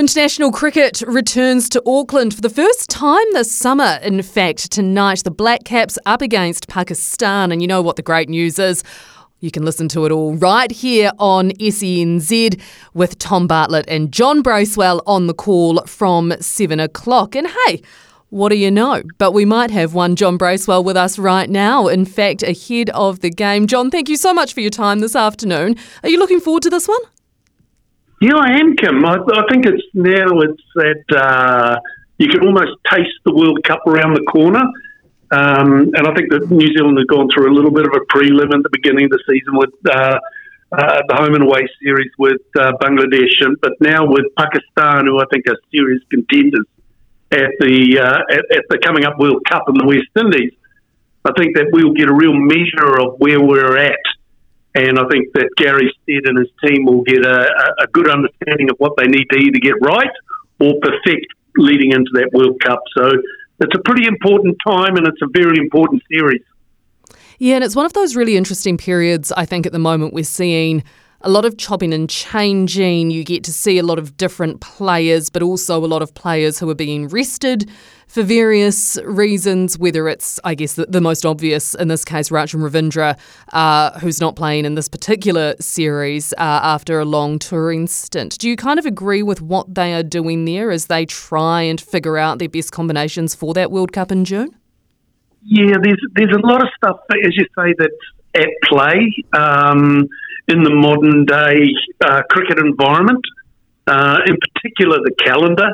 International cricket returns to Auckland for the first time this summer. In fact, tonight the Black Caps up against Pakistan, and you know what the great news is. You can listen to it all right here on SENZ with Tom Bartlett and John Bracewell on the call from 7 o'clock. And hey, what do you know? But we might have one John Bracewell with us right now. In fact, ahead of the game. John, thank you so much for your time this afternoon. Are you looking forward to this one? Yeah, I am, Kim. I, I think it's now it's that uh, you can almost taste the World Cup around the corner. Um, and I think that New Zealand has gone through a little bit of a prelim at the beginning of the season with uh, uh, the home and away series with uh, Bangladesh, but now with Pakistan, who I think are serious contenders at the uh, at, at the coming up World Cup in the West Indies. I think that we'll get a real measure of where we're at and I think that Gary Stead and his team will get a, a good understanding of what they need to either get right or perfect leading into that World Cup. So it's a pretty important time and it's a very important series. Yeah, and it's one of those really interesting periods, I think, at the moment we're seeing a lot of chopping and changing. You get to see a lot of different players, but also a lot of players who are being rested for various reasons, whether it's, I guess, the, the most obvious in this case, Rachin Ravindra, uh, who's not playing in this particular series uh, after a long touring stint. Do you kind of agree with what they are doing there as they try and figure out their best combinations for that World Cup in June? Yeah, there's there's a lot of stuff, as you say, that's at play. Um, in the modern day uh, cricket environment, uh, in particular the calendar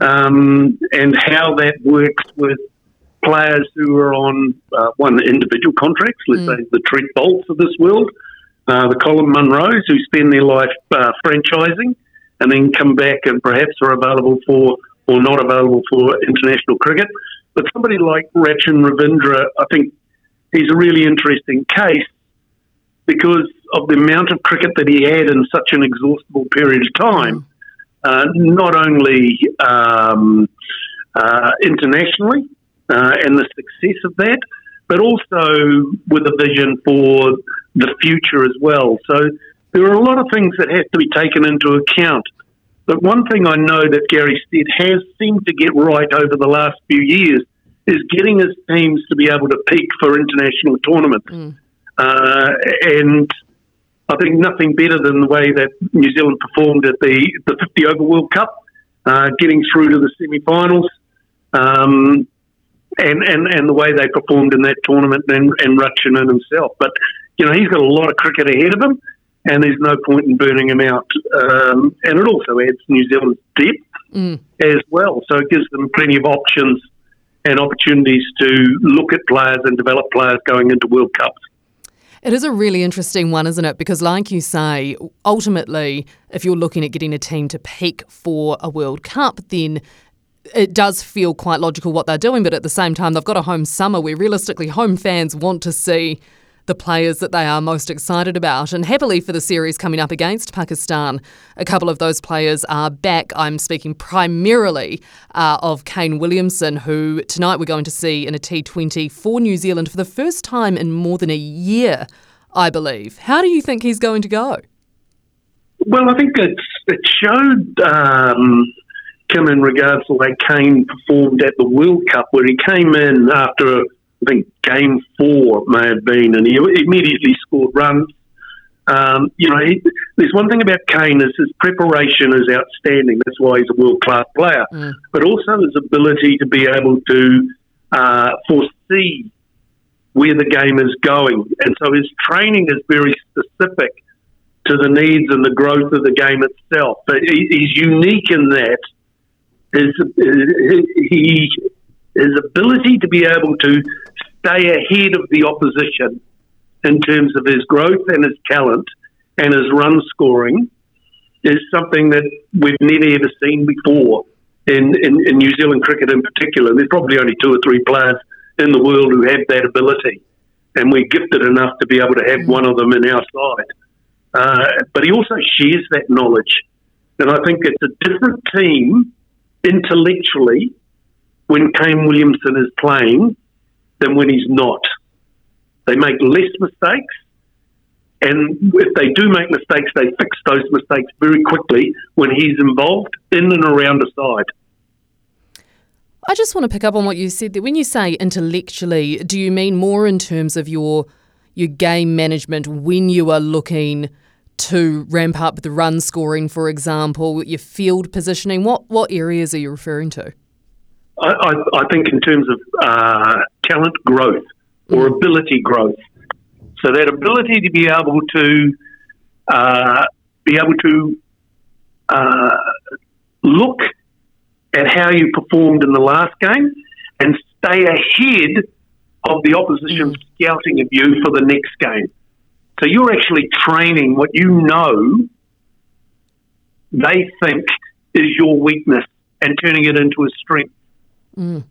um, and how that works with players who are on uh, one individual contracts, let's mm. say the Trent Boults of this world, uh, the Colin Munros who spend their life uh, franchising and then come back and perhaps are available for or not available for international cricket. But somebody like Rachin Ravindra, I think he's a really interesting case because of the amount of cricket that he had in such an exhaustible period of time, uh, not only um, uh, internationally uh, and the success of that, but also with a vision for the future as well. So there are a lot of things that have to be taken into account. But one thing I know that Gary Stead has seemed to get right over the last few years is getting his teams to be able to peak for international tournaments. Mm. Uh, and I think nothing better than the way that New Zealand performed at the, the 50 over World Cup, uh, getting through to the semi finals, um, and, and, and the way they performed in that tournament and, and Rachin himself. But, you know, he's got a lot of cricket ahead of him, and there's no point in burning him out. Um, and it also adds New Zealand's depth mm. as well. So it gives them plenty of options and opportunities to look at players and develop players going into World Cups. It is a really interesting one, isn't it? Because, like you say, ultimately, if you're looking at getting a team to peak for a World Cup, then it does feel quite logical what they're doing. But at the same time, they've got a home summer where realistically home fans want to see the players that they are most excited about. And happily for the series coming up against Pakistan, a couple of those players are back. I'm speaking primarily uh, of Kane Williamson, who tonight we're going to see in a T20 for New Zealand for the first time in more than a year, I believe. How do you think he's going to go? Well, I think it's, it showed. Um, Kim, in regards to the way Kane performed at the World Cup, where he came in after I think game four may have been, and he immediately scored runs. Um, you know, he, there's one thing about Kane is his preparation is outstanding. That's why he's a world class player. Mm. But also his ability to be able to uh, foresee where the game is going, and so his training is very specific to the needs and the growth of the game itself. But he, he's unique in that. His, he his ability to be able to stay ahead of the opposition in terms of his growth and his talent and his run scoring is something that we've never ever seen before in, in, in New Zealand cricket in particular. There's probably only two or three players in the world who have that ability, and we're gifted enough to be able to have one of them in our side. Uh, but he also shares that knowledge, and I think it's a different team intellectually when Kane Williamson is playing than when he's not. They make less mistakes, and if they do make mistakes, they fix those mistakes very quickly when he's involved in and around the side. I just want to pick up on what you said that when you say intellectually, do you mean more in terms of your your game management when you are looking to ramp up the run scoring, for example, your field positioning? What what areas are you referring to? I, I, I think in terms of uh, talent growth or ability growth. So that ability to be able to uh, be able to uh, look at how you performed in the last game and stay ahead of the opposition mm. scouting of you for the next game. So you're actually training what you know they think is your weakness and turning it into a strength. Mm.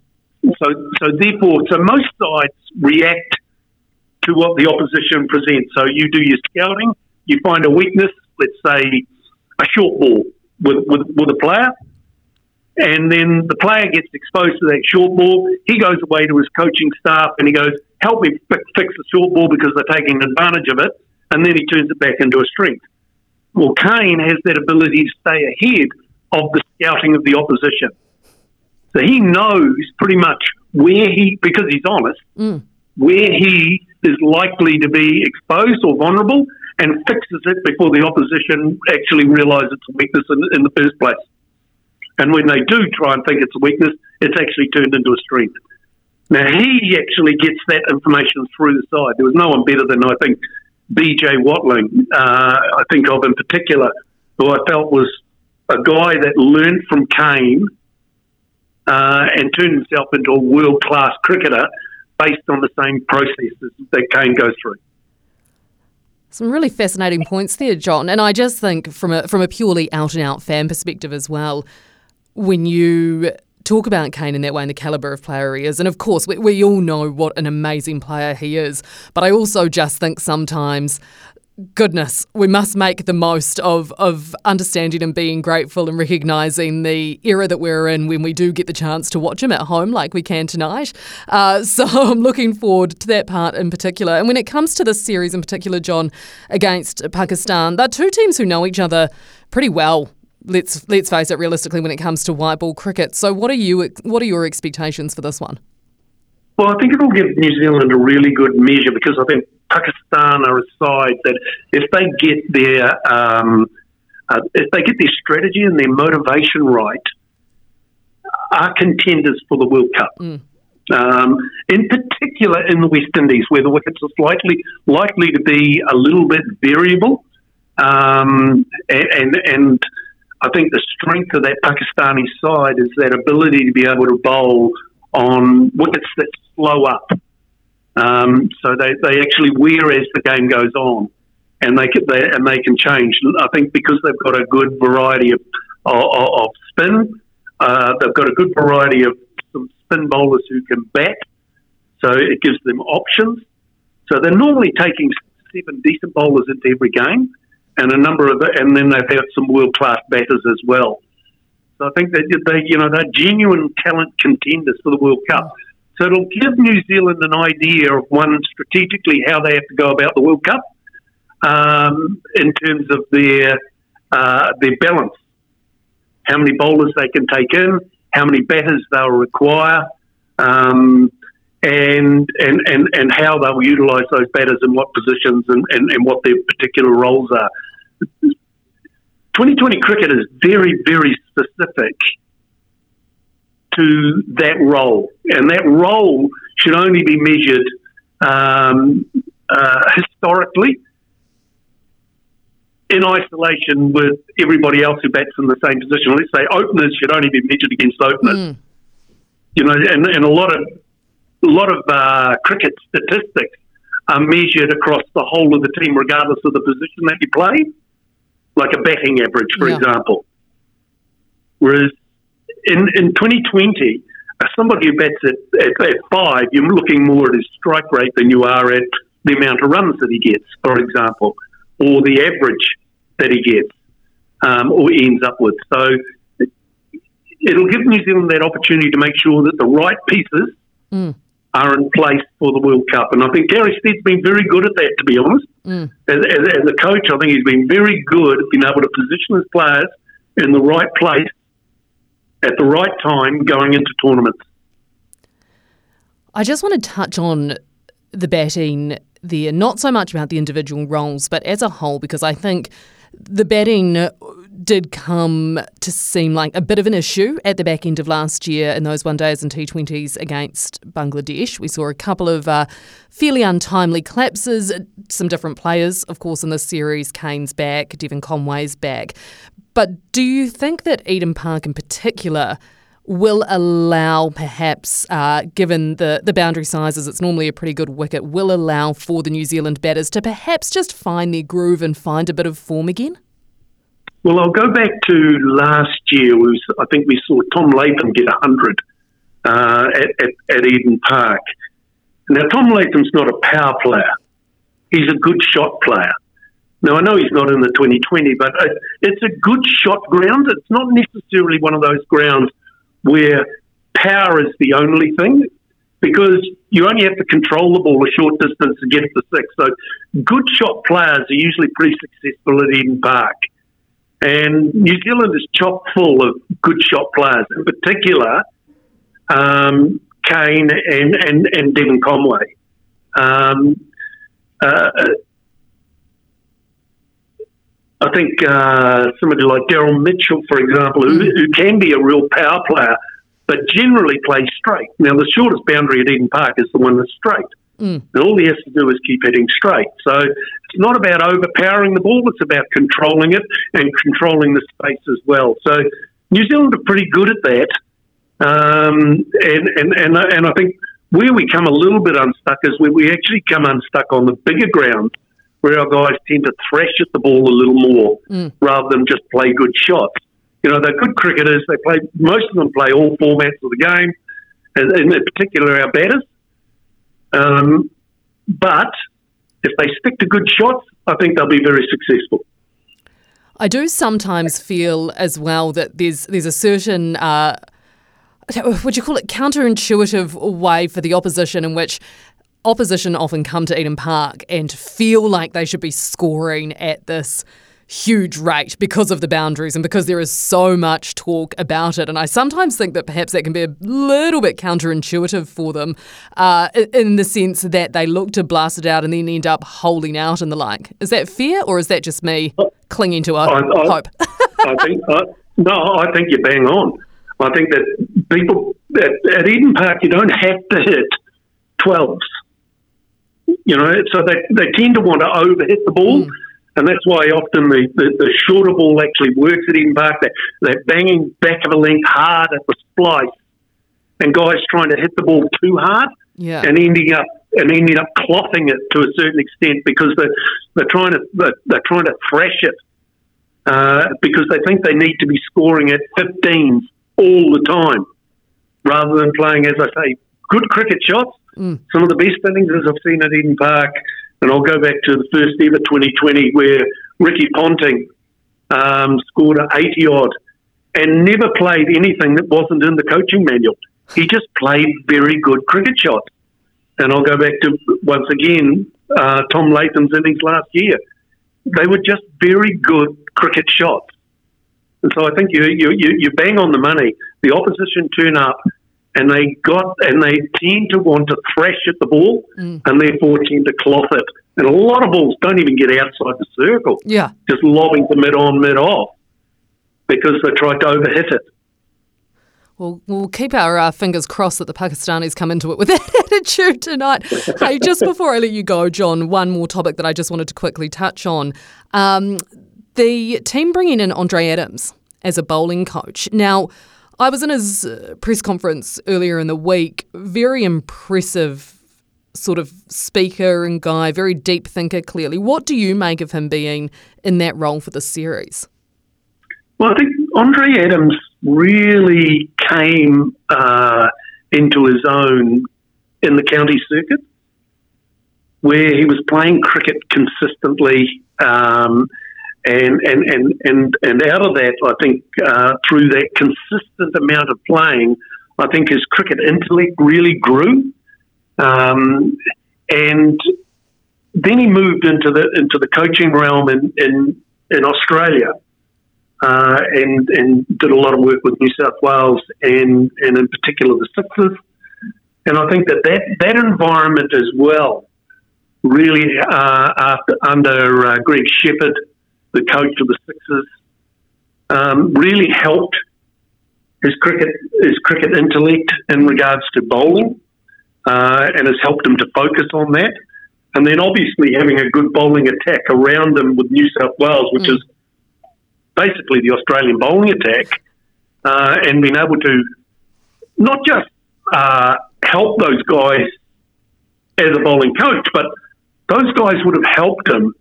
So, so therefore, so most sides react to what the opposition presents. So you do your scouting, you find a weakness, let's say a short ball with, with, with a player, and then the player gets exposed to that short ball. He goes away to his coaching staff and he goes, help me fix the short ball because they're taking advantage of it. And then he turns it back into a strength. Well, Kane has that ability to stay ahead of the scouting of the opposition. So he knows pretty much where he, because he's honest, mm. where he is likely to be exposed or vulnerable and fixes it before the opposition actually realise it's a weakness in, in the first place. And when they do try and think it's a weakness, it's actually turned into a strength. Now, he actually gets that information through the side. There was no one better than, I think, BJ Watling, uh, I think of in particular, who I felt was a guy that learned from Kane uh, and turned himself into a world class cricketer based on the same processes that Kane goes through. Some really fascinating points there, John. And I just think from a from a purely out and out fan perspective as well, when you talk about Kane in that way and the calibre of player he is. And of course, we, we all know what an amazing player he is. But I also just think sometimes goodness, we must make the most of of understanding and being grateful and recognizing the era that we're in when we do get the chance to watch him at home, like we can tonight. Uh, so I'm looking forward to that part in particular. And when it comes to this series in particular, John, against Pakistan, they're two teams who know each other pretty well let's let's face it, realistically, when it comes to white ball cricket. So, what are you? What are your expectations for this one? Well, I think it'll give New Zealand a really good measure because I think Pakistan are a side that if they get their um, uh, if they get their strategy and their motivation right, are contenders for the World Cup. Mm. Um, in particular, in the West Indies, where the wickets are slightly likely to be a little bit variable, um, and, and, and I think the strength of that Pakistani side is that ability to be able to bowl on wickets that slow up. Um, so they, they actually wear as the game goes on, and they can they, and they can change. I think because they've got a good variety of of, of spin, uh, they've got a good variety of some spin bowlers who can bat. So it gives them options. So they're normally taking seven decent bowlers into every game and a number of, and then they've had some world class batters as well. So I think that they, you know, they're genuine talent contenders for the World Cup. So it'll give New Zealand an idea of one strategically how they have to go about the World Cup um, in terms of their uh, their balance, how many bowlers they can take in, how many batters they'll require. Um, and, and, and, and how they will utilise those batters in what positions and, and, and what their particular roles are. 2020 cricket is very, very specific to that role, and that role should only be measured um, uh, historically in isolation with everybody else who bats in the same position. Let's say openers should only be measured against openers. Mm. You know, and, and a lot of a lot of uh, cricket statistics are measured across the whole of the team, regardless of the position that you play. Like a batting average, for Yeah. example. Whereas in, in 2020, uh, somebody who bats at, at, at five, you're looking more at his strike rate than you are at the amount of runs that he gets, for example, or the average that he gets um, or ends up with. So it- it'll give New Zealand that opportunity to make sure that the right pieces Mm. are in place for the World Cup. And I think Gary Stead's been very good at that, to be honest. Mm. As, as, as a coach, I think he's been very good at being able to position his players in the right place at the right time going into tournaments. I just want to touch on the batting there, not so much about the individual roles, but as a whole, because I think the batting did come to seem like a bit of an issue at the back end of last year in those one days and T20s against Bangladesh. We saw a couple of uh, fairly untimely collapses, some different players, of course, in this series. Kane's back, Devon Conway's back. But do you think that Eden Park in particular will allow, perhaps, uh, given the, the boundary sizes, it's normally a pretty good wicket, will allow for the New Zealand batters to perhaps just find their groove and find a bit of form again? Well, I'll go back to last year. Was, I think we saw Tom Latham get 100 uh, at, at, at Eden Park. Now, Tom Latham's not a power player. He's a good shot player. Now, I know he's not in the 2020, but it's a good shot ground. It's not necessarily one of those grounds where power is the only thing because you only have to control the ball a short distance to get to six. So good shot players are usually pretty successful at Eden Park. And New Zealand is chock full of good shot players, in particular um, Kane and, and, and Devon Conway. Um, uh, I think uh, somebody like Daryl Mitchell, for example, who, who can be a real power player, but generally plays straight. Now, the shortest boundary at Eden Park is the one that's straight. Mm. And all he has to do is keep hitting straight. So it's not about overpowering the ball, it's about controlling it and controlling the space as well. So New Zealand are pretty good at that. Um, and, and, and, and I think where we come a little bit unstuck is where we actually come unstuck on the bigger ground where our guys tend to thrash at the ball a little more Mm. rather than just play good shots. You know, they're good cricketers. They play, most of them play all formats of the game, and in particular our batters. Um, but if they stick to good shots, I think they'll be very successful. I do sometimes feel as well that there's there's a certain uh, would you call it counterintuitive way for the opposition in which opposition often come to Eden Park and feel like they should be scoring at this huge rate because of the boundaries and because there is so much talk about it. And I sometimes think that perhaps that can be a little bit counterintuitive for them uh, in the sense that they look to blast it out and then end up holding out and the like. Is that fair or is that just me clinging to a I- I- hope? I think uh, no, I think you're bang on. I think that people at, at Eden Park, you don't have to hit twelves. You know, so they they tend to want to overhit the ball, and that's why often the, the, the shorter ball actually works at Eden Park. That that banging back of a length hard at the splice, and guys trying to hit the ball too hard Yeah. and ending up and ending up clothing it to a certain extent because they're, they're trying to they're, they're trying to thrash it uh, because they think they need to be scoring at 15s all the time rather than playing, as I say, good cricket shots. Mm. Some of the best innings as I've seen at Eden Park, and I'll go back to the first ever 2020 where Ricky Ponting um, scored an 80 odd and never played anything that wasn't in the coaching manual. He just played very good cricket shots. And I'll go back to once again uh, Tom Latham's innings last year. They were just very good cricket shots. And so I think you, you, you, you bang on the money. The opposition turn up and they got and they tend to want to thrash at the ball Mm. and therefore tend to cloth it. And a lot of balls don't even get outside the circle, Yeah. just lobbing to mid on, mid off because they tried to overhit it. Well, we'll keep our uh, fingers crossed that the Pakistanis come into it with that attitude tonight. hey, just before I let you go, John, one more topic that I just wanted to quickly touch on. Um, the team bringing in Andre Adams as a bowling coach. Now, I was in his uh, press conference earlier in the week. Very impressive sort of speaker and guy, very deep thinker, clearly. What do you make of him being in that role for the series? Well, I think Andre Adams really came uh, into his own in the county circuit, where he was playing cricket consistently. Um, and, and, and, and, and out of that, I think uh, through that consistent amount of playing, I think his cricket intellect really grew. Um, and then he moved into the into the coaching realm in in, in Australia, uh, and and did a lot of work with New South Wales and and in particular the Sixers. And I think that that, that environment as well, really uh, after under uh, Greg Shipperd, the coach of the Sixers, um, really helped his cricket his cricket intellect in regards to bowling uh, and has helped him to focus on that. And then obviously having a good bowling attack around him with New South Wales, which mm. is basically the Australian bowling attack, uh, and being able to not just uh, help those guys as a bowling coach, but those guys would have helped him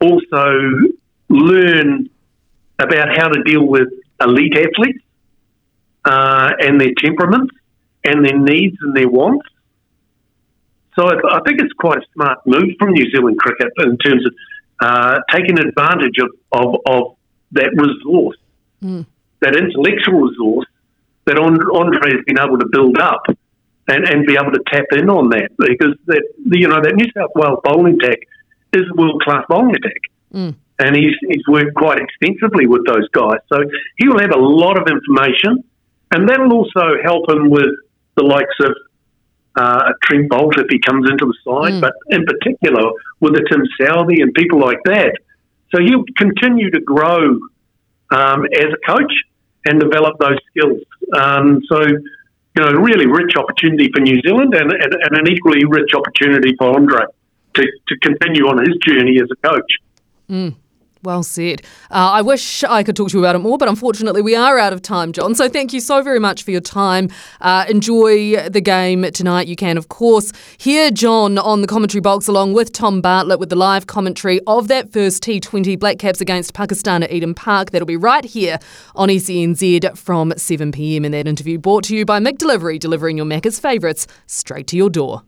also learn about how to deal with elite athletes uh, and their temperaments and their needs and their wants. So I, I, think it's quite a smart move from New Zealand cricket in terms of uh, taking advantage of, of, of that resource, mm. that intellectual resource that Andre has been able to build up and, and be able to tap in on that because that you know that New South Wales bowling attack is a world class bowling attack. Mm. And he's, he's worked quite extensively with those guys. So he will have a lot of information, and that'll also help him with the likes of uh, Trent Boult if he comes into the side, mm. but in particular with the Tim Southee and people like that. So he'll continue to grow um, as a coach and develop those skills. Um, so, you know, really rich opportunity for New Zealand and, and, and an equally rich opportunity for Andre to, to continue on his journey as a coach. Mm. Well said. Uh, I wish I could talk to you about it more, but unfortunately we are out of time, John. So thank you so very much for your time. Uh, enjoy the game tonight. You can, of course, hear John on the commentary box along with Tom Bartlett with the live commentary of that first T20 Black Caps against Pakistan at Eden Park. That'll be right here on SENZ from 7pm. And that interview brought to you by McDelivery, delivering your Macca's favourites straight to your door.